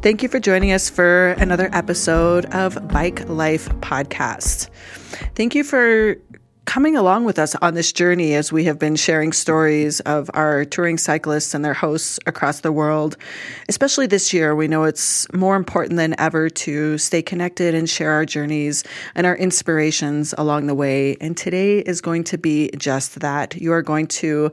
Thank you for joining us for another episode of Bike Life Podcast. Thank you for coming along with us on this journey as we have been sharing stories of our touring cyclists and their hosts across the world. Especially this year, we know it's more important than ever to stay connected and share our journeys and our inspirations along the way. And today is going to be just that. You are going to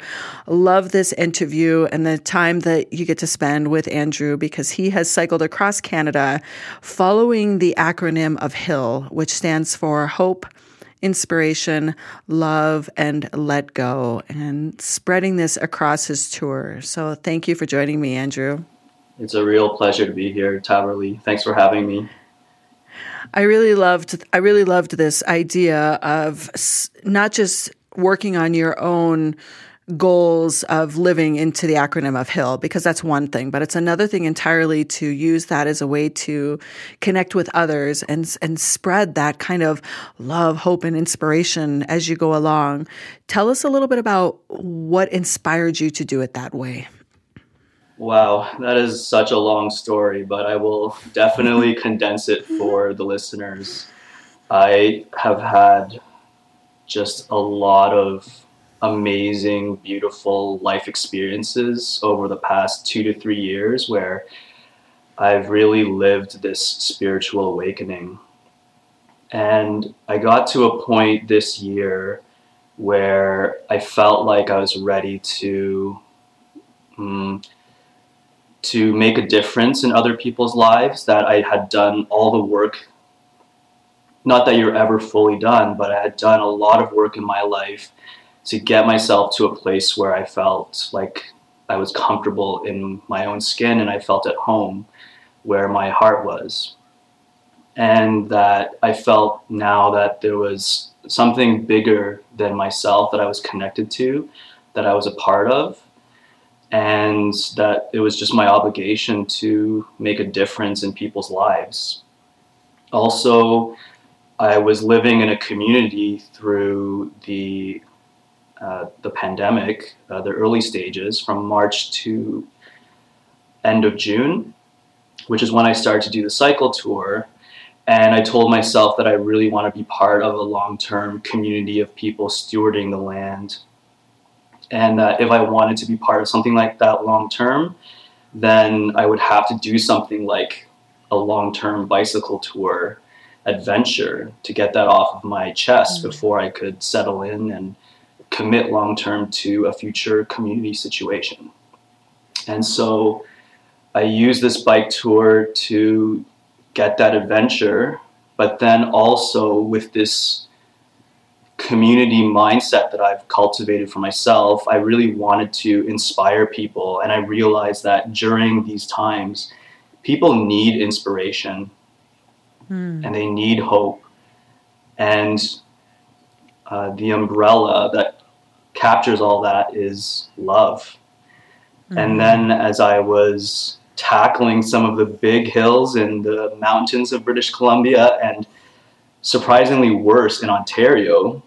love this interview and the time that you get to spend with Andrew because he has cycled across Canada following the acronym of HILL, which stands for Hope inspiration, love, and let go, and spreading this across his tour. So thank you for joining me, Andrew. It's a real pleasure to be here, Tahverlee. Thanks for having me. I really loved I really loved this idea of not just working on your own goals of living into the acronym of HILL because that's one thing, but it's another thing entirely to use that as a way to connect with others and and spread that kind of love, hope and inspiration as you go along. Tell us a little bit about what inspired you to do it that way. Wow, that is such a long story, but I will definitely condense it for the listeners. I have had just a lot of amazing, beautiful life experiences over the past two to three years where I've really lived this spiritual awakening. And I got to a point this year where I felt like I was ready to um, to make a difference in other people's lives. That I had done all the work. Not that you're ever fully done, but I had done a lot of work in my life to get myself to a place where I felt like I was comfortable in my own skin and I felt at home where my heart was. And that I felt now that there was something bigger than myself that I was connected to, that I was a part of, and that it was just my obligation to make a difference in people's lives. Also, I was living in a community through the uh, the pandemic, uh, the early stages from March to end of June, which is when I started to do the cycle tour. And I told myself that I really want to be part of a long term community of people stewarding the land. And that if I wanted to be part of something like that long term, then I would have to do something like a long term bicycle tour adventure to get that off of my chest mm-hmm. before I could settle in and commit long term to a future community situation. And so I use this bike tour to get that adventure, but then also with this community mindset that I've cultivated for myself, I really wanted to inspire people. And I realized that during these times, people need inspiration mm. and they need hope. And uh, the umbrella that captures all that is love. Mm-hmm. And then as I was tackling some of the big hills in the mountains of British Columbia and surprisingly worse in Ontario,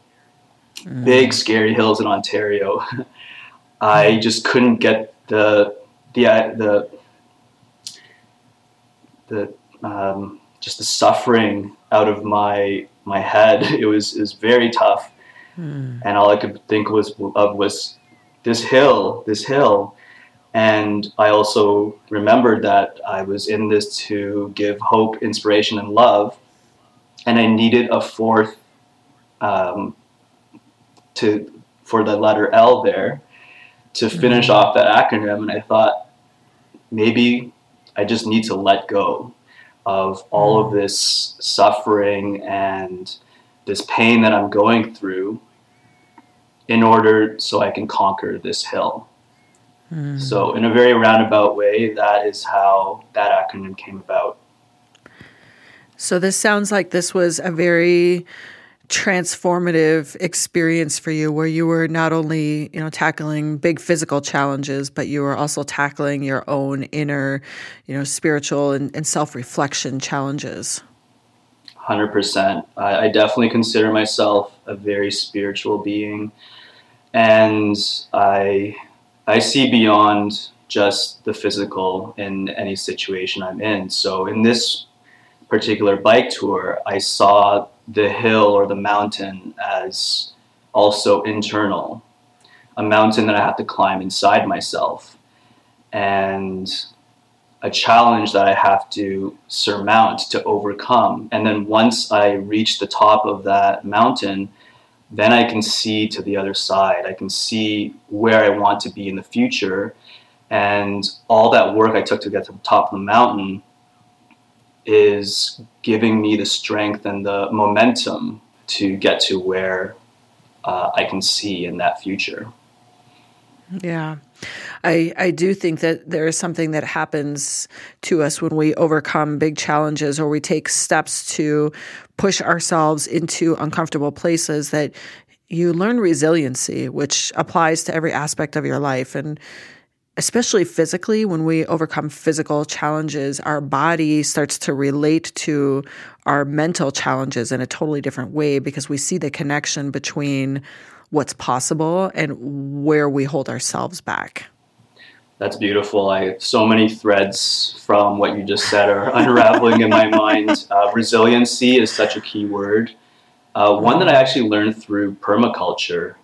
mm-hmm. big scary hills in Ontario, I mm-hmm. just couldn't get the the uh, the the um, just the suffering out of my my head. It was it was very tough. Hmm. And all I could think was of was this hill, this hill. And I also remembered that I was in this to give hope, inspiration, and love. And I needed a fourth um, to for the letter L there to finish mm-hmm. off that acronym. And I thought maybe I just need to let go of all of hmm. this suffering and this pain that I'm going through in order so I can conquer this hill. Mm. So, in a very roundabout way, that is how that acronym came about. So, this sounds like this was a very transformative experience for you where you were not only you know tackling big physical challenges but you were also tackling your own inner you know spiritual and, and self-reflection challenges? 100% I, I definitely consider myself a very spiritual being. And i i see beyond just the physical in any situation i'm in. So in this particular bike tour i saw the hill or the mountain as also internal, a mountain that I have to climb inside myself, and a challenge that I have to surmount to overcome. And then once I reach the top of that mountain, then I can see to the other side. I can see where I want to be in the future. And all that work I took to get to the top of the mountain is giving me the strength and the momentum to get to where uh, I can see in that future. Yeah. I, I do think that there is something that happens to us when we overcome big challenges or we take steps to push ourselves into uncomfortable places that you learn resiliency, which applies to every aspect of your life. And especially physically, when we overcome physical challenges, our body starts to relate to our mental challenges in a totally different way because we see the connection between what's possible and where we hold ourselves back. That's beautiful. I so many threads from what you just said are unraveling in my mind. Uh, resiliency is such a key word. Uh, one that I actually learned through permaculture.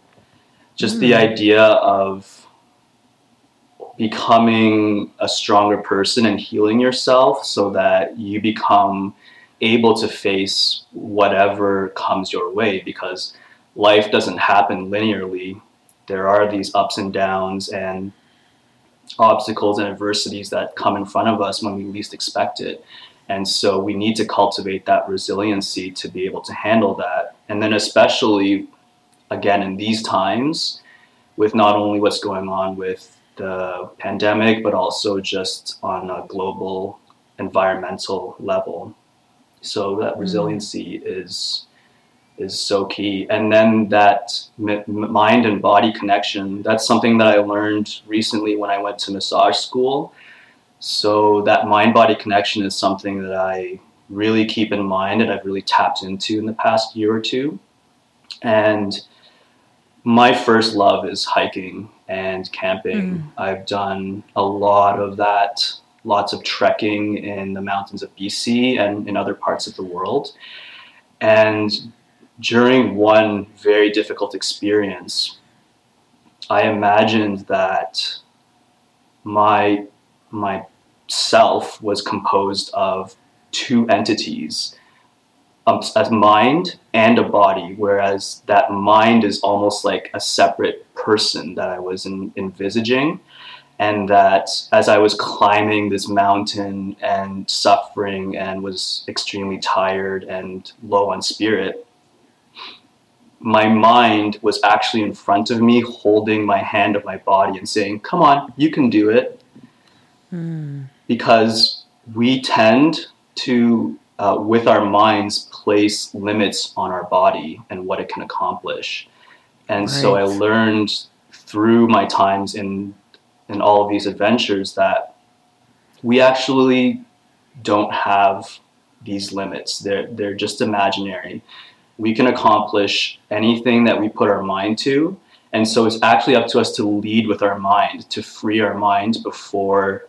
Just mm. the idea of becoming a stronger person and healing yourself so that you become able to face whatever comes your way because life doesn't happen linearly. There are these ups and downs and obstacles and adversities that come in front of us when we least expect it. And so we need to cultivate that resiliency to be able to handle that. And then, especially again, in these times, with not only what's going on with the pandemic, but also just on a global environmental level. So that mm. resiliency mm. is is so key. And then that m- mind and body connection, that's something that I learned recently when I went to massage school. So that mind body connection is something that I really keep in mind and I've really tapped into in the past year or two. And my first love is hiking and camping. Mm. I've done a lot of that, lots of trekking in the mountains of BC and in other parts of the world. And during one very difficult experience, I imagined that my my self was composed of two entities um, a mind and a body, whereas that mind is almost like a separate person that I was in, envisaging. And that as I was climbing this mountain and suffering and was extremely tired and low on spirit, my mind was actually in front of me, holding my hand of my body and saying, Come on, you can do it. Mm. Because we tend to uh, with our minds place limits on our body and what it can accomplish. And right. so I learned through my times in in all of these adventures that we actually don't have these limits. They're they're just imaginary. We can accomplish anything that we put our mind to. And so it's actually up to us to lead with our mind, to free our mind before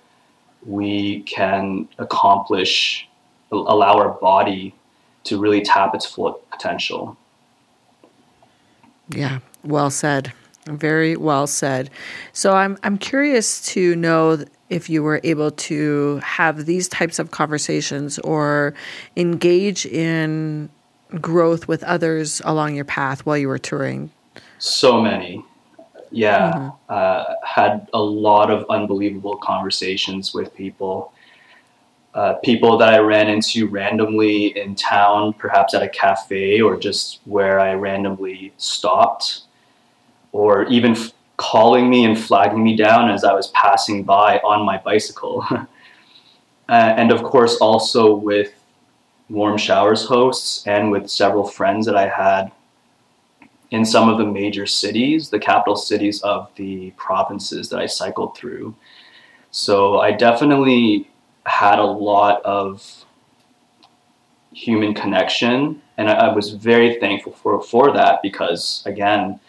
we can accomplish allow our body to really tap its full potential. Yeah, well said. Very well said. So I'm I'm curious to know if you were able to have these types of conversations or engage in growth with others along your path while you were touring. So many. Yeah, mm-hmm. uh, had a lot of unbelievable conversations with people uh, people that I ran into randomly in town, perhaps at a cafe or just where I randomly stopped, or even f- calling me and flagging me down as I was passing by on my bicycle. uh, and of course, also with warm showers hosts and with several friends that I had in some of the major cities, the capital cities of the provinces that I cycled through. So I definitely had a lot of human connection, and I, I was very thankful for for that because again,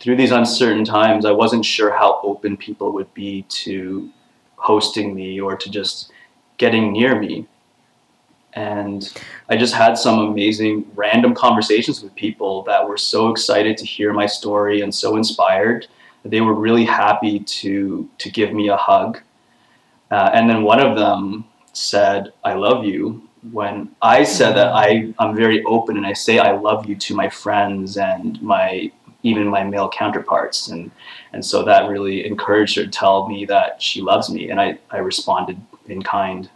through these uncertain times, I wasn't sure how open people would be to hosting me or to just getting near me. And I just had some amazing random conversations with people that were so excited to hear my story and so inspired. That they were really happy to to give me a hug. Uh, and then one of them said, "I love you." When I said that I I'm very open and I say I love you to my friends and my even my male counterparts and and so that really encouraged her to tell me that she loves me and I, I responded in kind.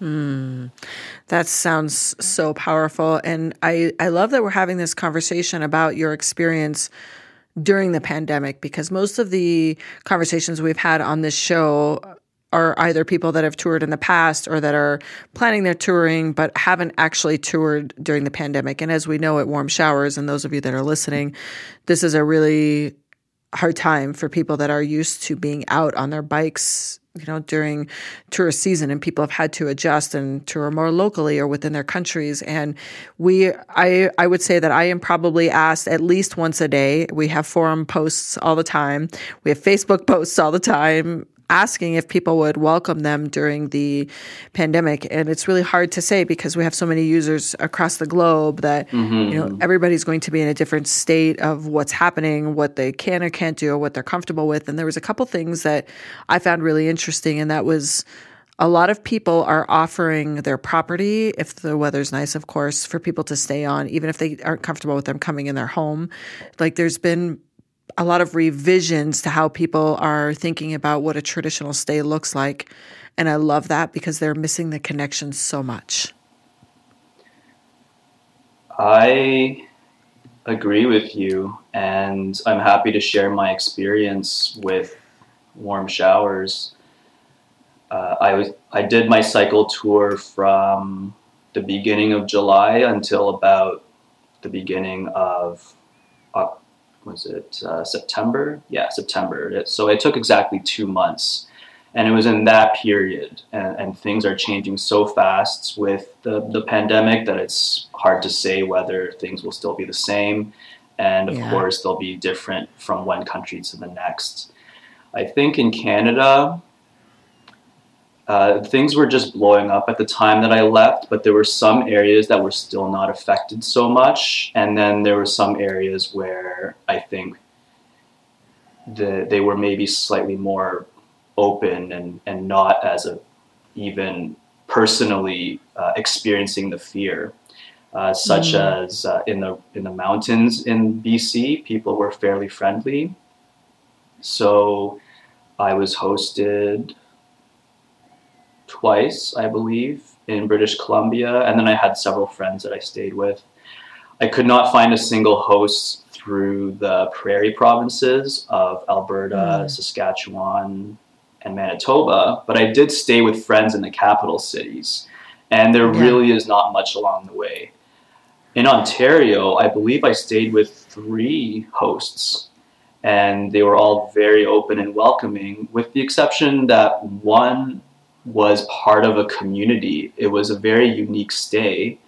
Mm, that sounds so powerful. And I, I love that we're having this conversation about your experience during the pandemic because most of the conversations we've had on this show are either people that have toured in the past or that are planning their touring but haven't actually toured during the pandemic. And as we know at Warm Showers, and those of you that are listening, this is a really hard time for people that are used to being out on their bikes you know during tourist season. And people have had to adjust and tour more locally or within their countries. And we i i would say that i am probably asked at least once a day. We have forum posts all the time. We have facebook posts all the time asking if people would welcome them during the pandemic. And it's really hard to say because we have so many users across the globe that mm-hmm. you know everybody's going to be in a different state of what's happening, what they can or can't do, or what they're comfortable with. And there was a couple things that I found really interesting, and that was a lot of people are offering their property, if the weather's nice, of course, for people to stay on, even if they aren't comfortable with them coming in their home. Like there's been a lot of revisions to how people are thinking about what a traditional stay looks like. And I love that because they're missing the connection so much. I agree with you, and I'm happy to share my experience with warm showers. Uh, I was I did my cycle tour from the beginning of July until about the beginning of was it uh, September? Yeah, September. So it took exactly two months. And it was in that period, and, and things are changing so fast with the, the pandemic that it's hard to say whether things will still be the same. And of yeah. course, they'll be different from one country to the next. I think in Canada, uh, things were just blowing up at the time that I left, but there were some areas that were still not affected so much, and then there were some areas where I think the, they were maybe slightly more open and, and not as a even personally uh, experiencing the fear. Uh, such mm. as uh, in the in the mountains in BC, people were fairly friendly. So I was hosted twice, I believe, in British Columbia, and then I had several friends that I stayed with. I could not find a single host through the prairie provinces of Alberta, mm. Saskatchewan, and Manitoba, but I did stay with friends in the capital cities, and there yeah. really is not much along the way. In Ontario, I believe I stayed with three hosts, and they were all very open and welcoming, with the exception that one was part of a community. It was a very unique stay.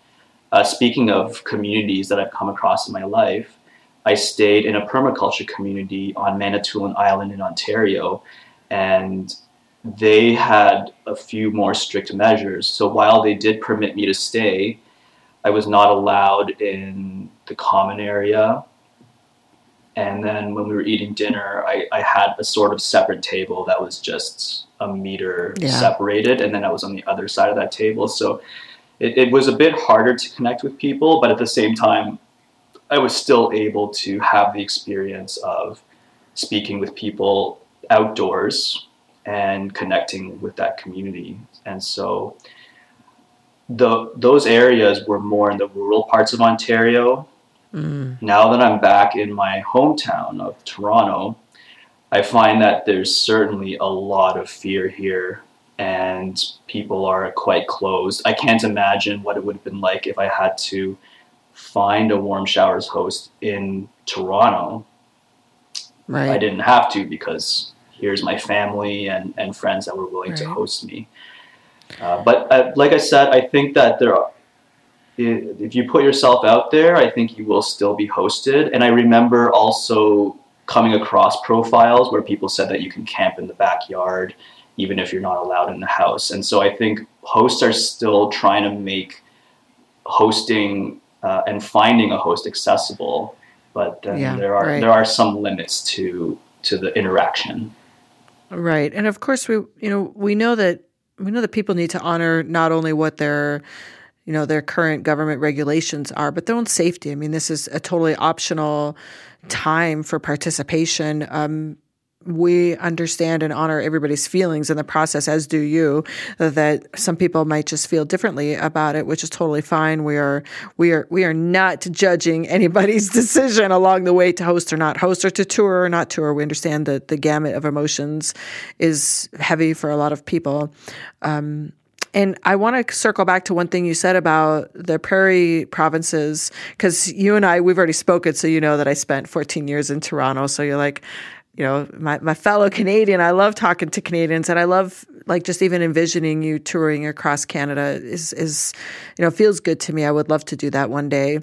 Uh, speaking of communities that I've come across in my life, I stayed in a permaculture community on Manitoulin Island in Ontario, and they had a few more strict measures. So while they did permit me to stay, I was not allowed in the common area. And then when we were eating dinner, I, I had a sort of separate table that was just a meter yeah. separated, and then I was on the other side of that table. So it, it was a bit harder to connect with people, but at the same time, I was still able to have the experience of speaking with people outdoors and connecting with that community. And so the those areas were more in the rural parts of Ontario. Mm. Now that I'm back in my hometown of Toronto, I find that there's certainly a lot of fear here and people are quite closed. I can't imagine what it would have been like if I had to find a warm showers host in Toronto. Right. I didn't have to because here's my family and, and friends that were willing right. to host me. Uh, but uh, like I said, I think that there are, if you put yourself out there, I think you will still be hosted. And I remember also coming across profiles where people said that you can camp in the backyard even if you're not allowed in the house. And so I think hosts are still trying to make hosting uh, and finding a host accessible, but yeah, there are right. there are some limits to to the interaction. Right, and of course we you know we know that we know that people need to honor not only what their you know their current government regulations are, but their own safety. I mean, this is a totally optional time for participation. Um, we understand and honor everybody's feelings in the process, as do you. That some people might just feel differently about it, which is totally fine. We are we are we are not judging anybody's decision along the way to host or not host or to tour or not tour. We understand that the gamut of emotions is heavy for a lot of people. Um, and I want to circle back to one thing you said about the prairie provinces, because you and I, we've already spoken, so you know that I spent 14 years in Toronto. So you're like, you know, my, my fellow Canadian, I love talking to Canadians and I love like just even envisioning you touring across Canada is, is, you know, feels good to me. I would love to do that one day.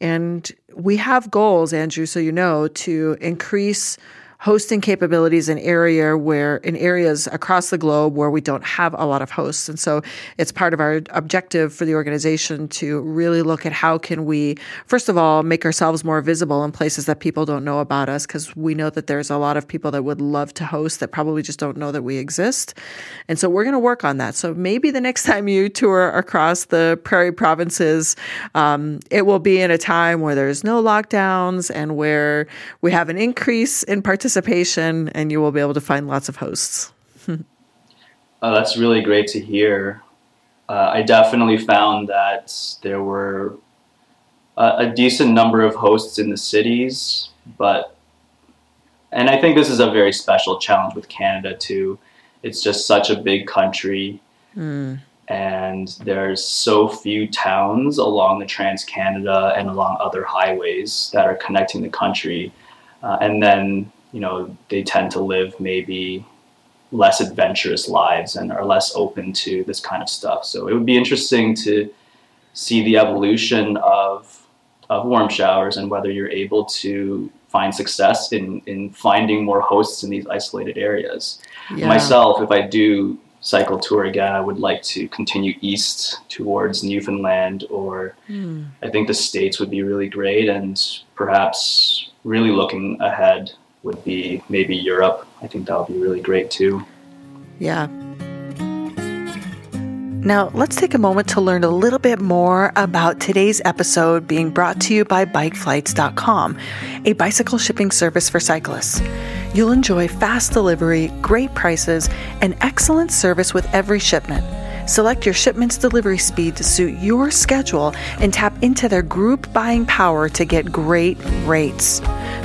And we have goals, Andrew, so you know, to increase hosting capabilities in area where in areas across the globe where we don't have a lot of hosts. And so it's part of our objective for the organization to really look at how can we first of all make ourselves more visible in places that people don't know about us because we know that there's a lot of people that would love to host that probably just don't know that we exist. And so we're going to work on that. So maybe the next time you tour across the prairie provinces um, it will be in a time where there's no lockdowns and where we have an increase in participation participation and you will be able to find lots of hosts. oh, that's really great to hear. Uh, I definitely found that there were a, a decent number of hosts in the cities, but and I think this is a very special challenge with Canada too. It's just such a big country. Mm. And there's so few towns along the Trans Canada and along other highways that are connecting the country. Uh, and then you know they tend to live maybe less adventurous lives and are less open to this kind of stuff. So it would be interesting to see the evolution of of warm showers and whether you're able to find success in in finding more hosts in these isolated areas. Yeah. Myself, if I do cycle tour again, I would like to continue east towards Newfoundland or mm. I think the states would be really great and perhaps really looking ahead would be maybe Europe. I think that would be really great too. Yeah. Now, let's take a moment to learn a little bit more about today's episode being brought to you by bikeflights.com, a bicycle shipping service for cyclists. You'll enjoy fast delivery, great prices, and excellent service with every shipment. Select your shipment's delivery speed to suit your schedule and tap into their group buying power to get great rates.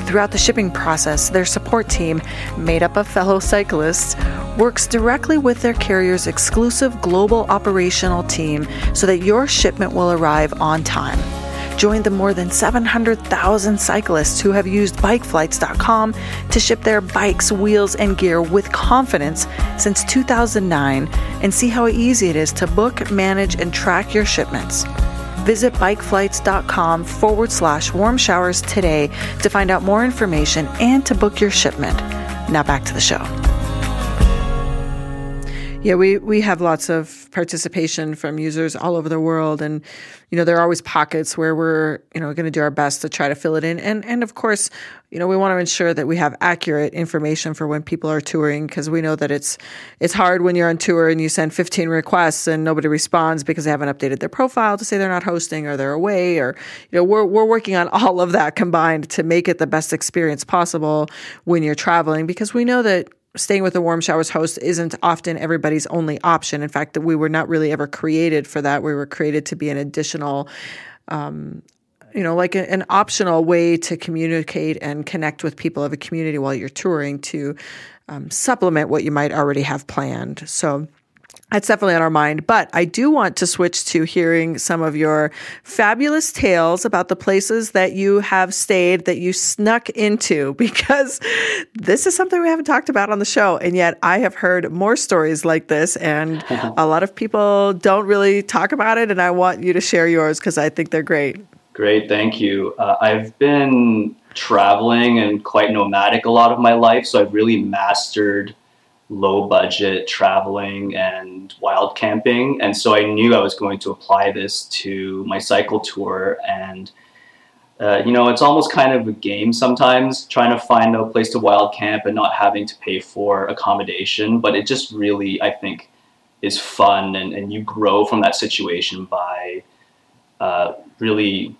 Throughout the shipping process, their support team, made up of fellow cyclists, works directly with their carrier's exclusive global operational team so that your shipment will arrive on time. Join the more than 700,000 cyclists who have used bikeflights.com to ship their bikes, wheels, and gear with confidence since 2009 and see how easy it is to book, manage, and track your shipments. Visit bikeflights.com forward slash warm showers today to find out more information and to book your shipment. Now back to the show. Yeah, we, we have lots of participation from users all over the world. And, you know, there are always pockets where we're, you know, going to do our best to try to fill it in. And, and of course, you know, we want to ensure that we have accurate information for when people are touring because we know that it's, it's hard when you're on tour and you send 15 requests and nobody responds because they haven't updated their profile to say they're not hosting or they're away or, you know, we're, we're working on all of that combined to make it the best experience possible when you're traveling because we know that staying with a warm showers host isn't often everybody's only option. In fact, that we were not really ever created for that. We were created to be an additional um, you know, like a, an optional way to communicate and connect with people of a community while you're touring to um, supplement what you might already have planned. So that's definitely on our mind. But I do want to switch to hearing some of your fabulous tales about the places that you have stayed that you snuck into because this is something we haven't talked about on the show. And yet I have heard more stories like this, and a lot of people don't really talk about it. And I want you to share yours because I think they're great. Great, thank you. Uh, I've been traveling and quite nomadic a lot of my life, so I've really mastered low budget traveling and wild camping. And so I knew I was going to apply this to my cycle tour. And, uh, you know, it's almost kind of a game sometimes trying to find a place to wild camp and not having to pay for accommodation. But it just really, I think, is fun. And, and you grow from that situation by uh, really,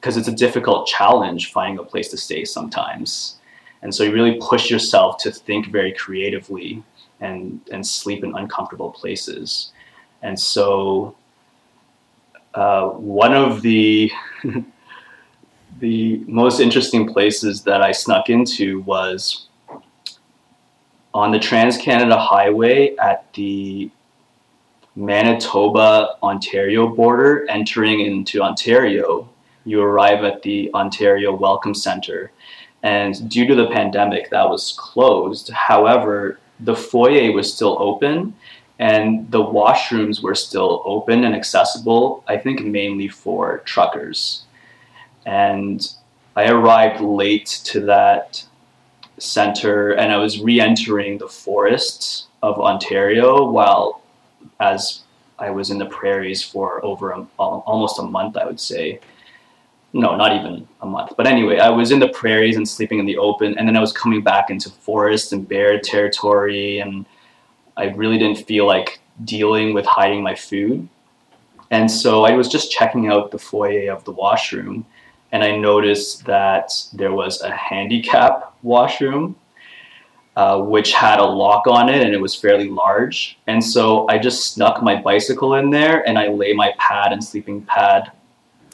because it's a difficult challenge finding a place to stay sometimes. And so you really push yourself to think very creatively and, and sleep in uncomfortable places. And so uh, one of the the most interesting places that I snuck into was on the Trans Canada Highway at the Manitoba Ontario border, entering into Ontario. You arrive at the Ontario Welcome Center, and due to the pandemic, that was closed. However, the foyer was still open and the washrooms were still open and accessible, I think mainly for truckers. And I arrived late to that center and I was re entering the forests of Ontario while, as I was in the prairies for over a, almost a month, I would say no, not even a month. But anyway, I was in the prairies and sleeping in the open, and then I was coming back into forest and bear territory, and I really didn't feel like dealing with hiding my food. And so I was just checking out the foyer of the washroom, and I noticed that there was a handicap washroom, uh, which had a lock on it, and it was fairly large. And so I just snuck my bicycle in there, and I lay my pad and sleeping pad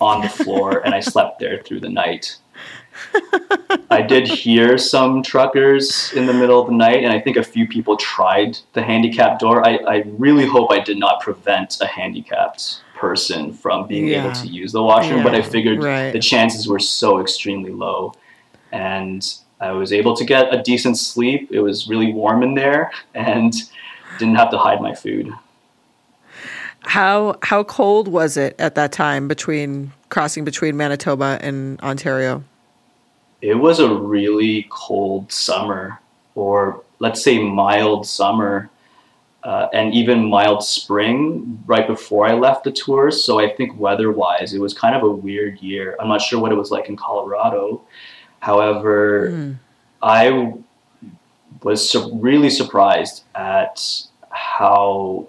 on the floor and I slept there through the night. I did hear some truckers in the middle of the night, and I think a few people tried the handicap door. I, I really hope I did not prevent a handicapped person from being yeah. able to use the washroom, yeah, but I figured right. the chances were so extremely low. And I was able to get a decent sleep. It was really warm in there and didn't have to hide my food. How how cold was it at that time between crossing between Manitoba and Ontario? It was a really cold summer, or let's say mild summer, uh, and even mild spring right before I left the tour. So I think weather-wise, it was kind of a weird year. I'm not sure what it was like in Colorado. However, mm. I was su- really surprised at how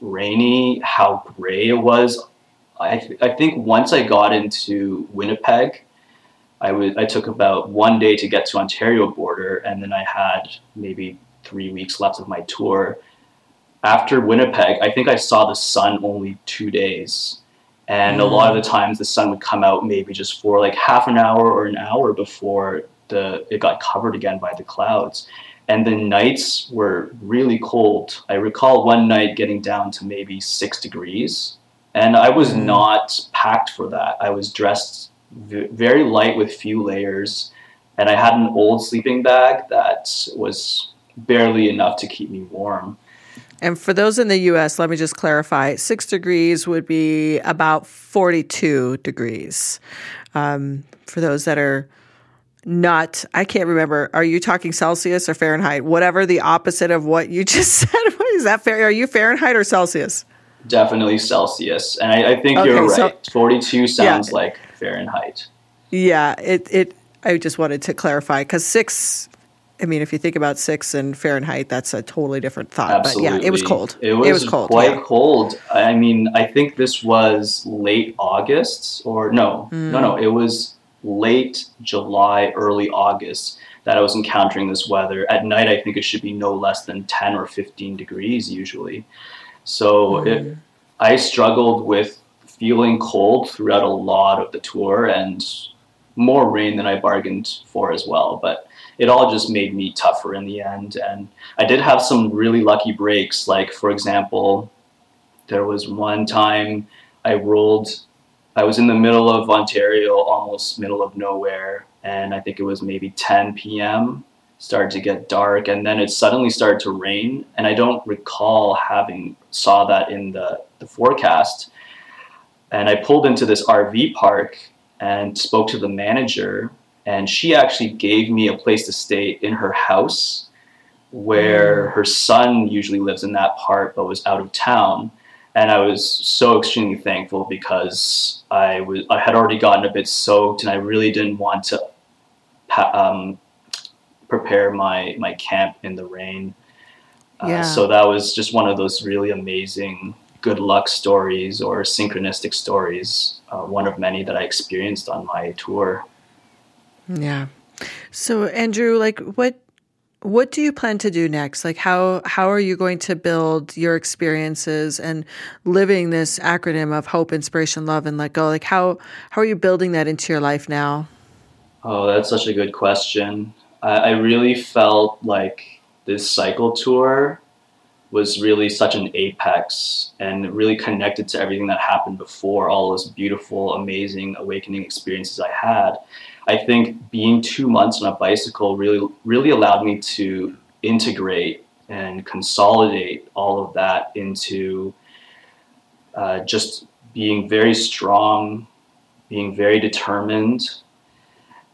rainy, how gray it was. I, th- I think once I got into Winnipeg, I, w- I took about one day to get to Ontario border, and then I had maybe three weeks left of my tour. After Winnipeg, I think I saw the sun only two days. And mm. a lot of the times the sun would come out maybe just for like half an hour or an hour before the it got covered again by the clouds and the nights were really cold. I recall one night getting down to maybe six degrees, and I was mm. not packed for that. I was dressed v- very light with few layers, and I had an old sleeping bag that was barely enough to keep me warm. And for those in the US, let me just clarify six degrees would be about 42 degrees. Um, for those that are not I can't remember. Are you talking Celsius or Fahrenheit? Whatever the opposite of what you just said. Is that fair? Are you Fahrenheit or Celsius? Definitely Celsius. And I, I think okay, you're right. So, 42 sounds yeah. like Fahrenheit. Yeah, it it I just wanted to clarify cuz 6 I mean, if you think about six and Fahrenheit, that's a totally different thought. Absolutely. But yeah, it was cold. It was, it was cold, quite yeah. cold. I mean, I think this was late August, or no, mm. no, no. It was late July, early August that I was encountering this weather. At night, I think it should be no less than 10 or 15 degrees usually. So mm. it, I struggled with feeling cold throughout a lot of the tour and more rain than I bargained for as well. But it all just made me tougher in the end. And I did have some really lucky breaks. Like, for example, there was one time I rolled, I was in the middle of Ontario, almost middle of nowhere. And I think it was maybe 10 p.m. Started to get dark, and then it suddenly started to rain. And I don't recall having saw that in the, the forecast. And I pulled into this RV park and spoke to the manager and she actually gave me a place to stay in her house where mm. her son usually lives in that part but was out of town and I was so extremely thankful because I was I had already gotten a bit soaked and I really didn't want to um, prepare my my camp in the rain. Uh, yeah. So that was just one of those really amazing good luck stories or synchronistic stories. Uh, one of many that I experienced on my tour. Yeah. So Andrew, like what what do you plan to do next? Like how how are you going to build your experiences and living this acronym of hope, inspiration, love and let go? Like how how are you building that into your life now? Oh, that's such a good question. I, I really felt like this cycle tour was really such an apex and really connected to everything that happened before all those beautiful, amazing awakening experiences I had. I think being two months on a bicycle really really allowed me to integrate and consolidate all of that into uh, just being very strong, being very determined.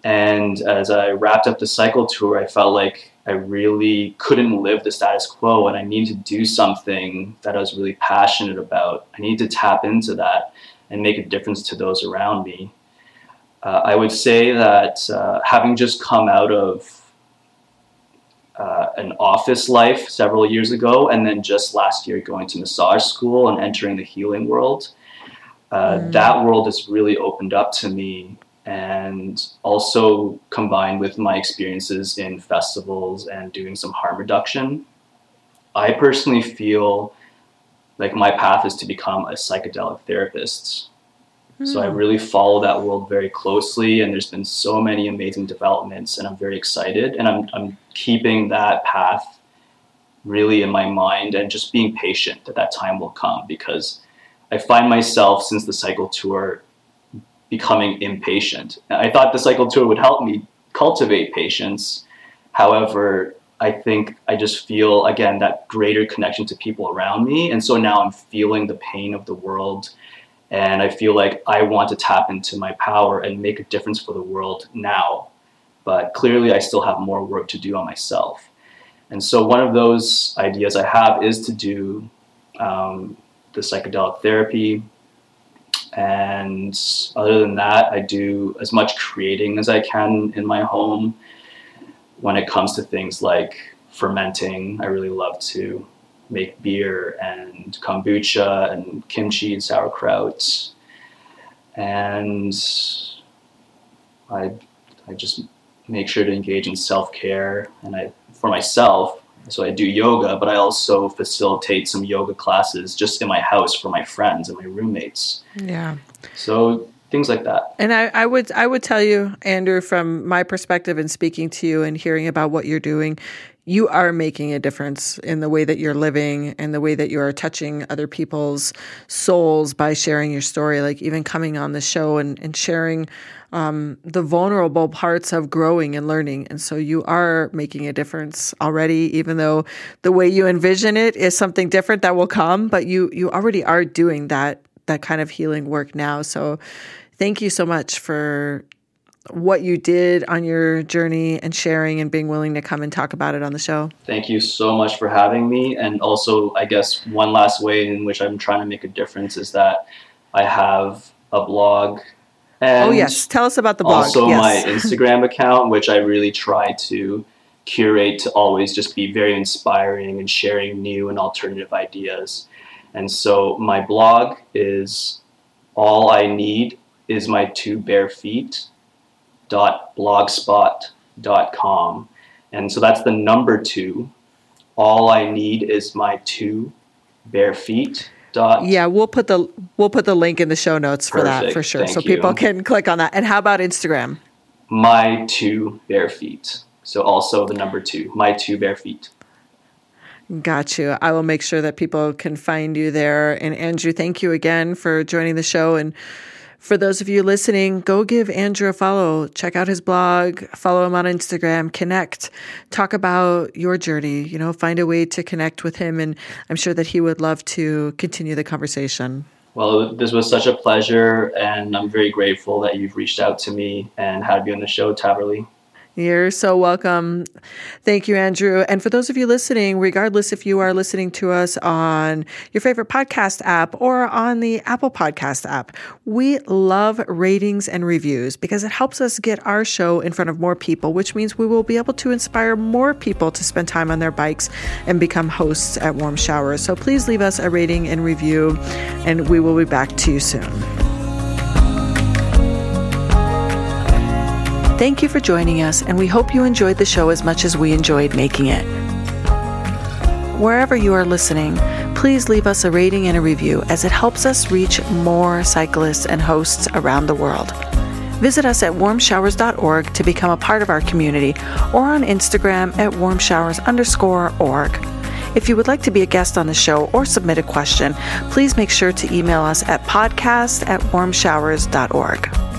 And as I wrapped up the cycle tour, I felt like I really couldn't live the status quo and I needed to do something that I was really passionate about. I needed to tap into that and make a difference to those around me uh, I would say that uh, having just come out of uh, an office life several years ago, and then just last year going to massage school and entering the healing world, uh, mm. that world has really opened up to me. And also combined with my experiences in festivals and doing some harm reduction, I personally feel like my path is to become a psychedelic therapist. So I hmm. really follow that world very closely, and there's been so many amazing developments, and I'm very excited. And I'm I'm keeping that path really in my mind, and just being patient that that time will come because I find myself since the cycle tour becoming impatient. I thought the cycle tour would help me cultivate patience. However, I think I just feel again that greater connection to people around me, and so now I'm feeling the pain of the world and I feel like I want to tap into my power and make a difference for the world now. But clearly, I still have more work to do on myself. And so, one of those ideas I have is to do um, the psychedelic therapy. And other than that, I do as much creating as I can in my home. When it comes to things like fermenting, I really love to make beer and kombucha and kimchi and sauerkraut. And I, I just make sure to engage in self care and I, for myself. So I do yoga, but I also facilitate some yoga classes just in my house for my friends and my roommates. Yeah. So things like that. And I, I would I would tell you, Andrew, from my perspective and speaking to you and hearing about what you're doing, you are making a difference in the way that you're living and the way that you are touching other people's souls by sharing your story, like even coming on the show and, and sharing um, the vulnerable parts of growing and learning. And so you are making a difference already, even though the way you envision it is something different that will come, but you, you already are doing that, that kind of healing work now. So thank you so much for what you did on your journey and sharing and being willing to come and talk about it on the show. Thank you so much for having me. And also, I guess one last way in which I'm trying to make a difference is that I have a blog. And oh, yes. Tell us about the blog. Also, yes. my Instagram account, which I really try to curate to always just be very inspiring and sharing new and alternative ideas. And so, my blog is All I Need is My Two Bare Feet blogspot.com. And so that's the number two. All I need is my two bare feet. Dot. Yeah, we'll put the we'll put the link in the show notes for that for sure, Thank so people you. can click on that. And how about Instagram? My two bare feet. So also the number two. My two bare feet. Got you. I will make sure that people can find you there. And Andrew, thank you again for joining the show. And for those of you listening, go give Andrew a follow. Check out his blog, follow him on Instagram, connect, talk about your journey, you know, find a way to connect with him. And I'm sure that he would love to continue the conversation. Well, this was such a pleasure, and I'm very grateful that you've reached out to me and had me on the show, Tahverlee. You're so welcome. Thank you, Andrew. And for those of you listening, regardless if you are listening to us on your favorite podcast app or on the Apple Podcast app, we love ratings and reviews because it helps us get our show in front of more people, which means we will be able to inspire more people to spend time on their bikes and become hosts at Warm Showers. So please leave us a rating and review, and we will be back to you soon. Thank you for joining us, and we hope you enjoyed the show as much as we enjoyed making it. Wherever you are listening, please leave us a rating and a review as it helps us reach more cyclists and hosts around the world. Visit us at warmshowers.org to become a part of our community or on Instagram at warmshowers underscore org. If you would like to be a guest on the show or submit a question, please make sure to email us at podcast at warmshowers.org.